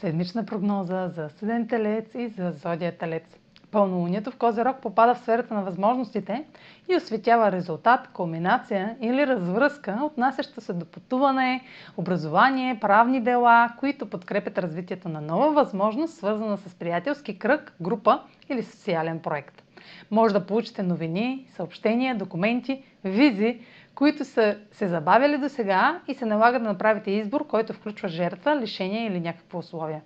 Седмична прогноза за Седен Телец и за Зодия Телец. Пълнолунието в Козерог попада в сферата на възможностите и осветява резултат, кулминация или развръзка, отнасяща се до пътуване, образование, правни дела, които подкрепят развитието на нова възможност, свързана с приятелски кръг, група или социален проект. Може да получите новини, съобщения, документи, визи, които са се забавили до сега и се налага да направите избор, който включва жертва, лишение или някакво условие.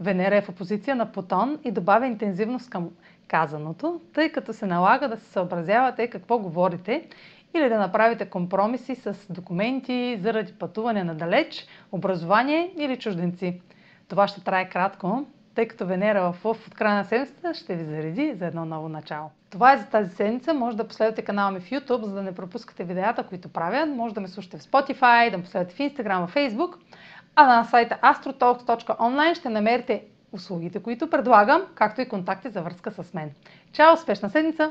Венера е в опозиция на Плутон и добавя интензивност към казаното, тъй като се налага да се съобразявате какво говорите или да направите компромиси с документи заради пътуване надалеч, образование или чужденци. Това ще трае кратко, тъй като Венера в Лъв от края на седмицата ще ви зареди за едно ново начало. Това е за тази седмица. Може да последвате канала ми в YouTube, за да не пропускате видеята, които правя. Може да ме слушате в Spotify, да ме последвате в Instagram, в Facebook. А на сайта astrotalks.online ще намерите услугите, които предлагам, както и контакти за връзка с мен. Чао! Успешна седмица!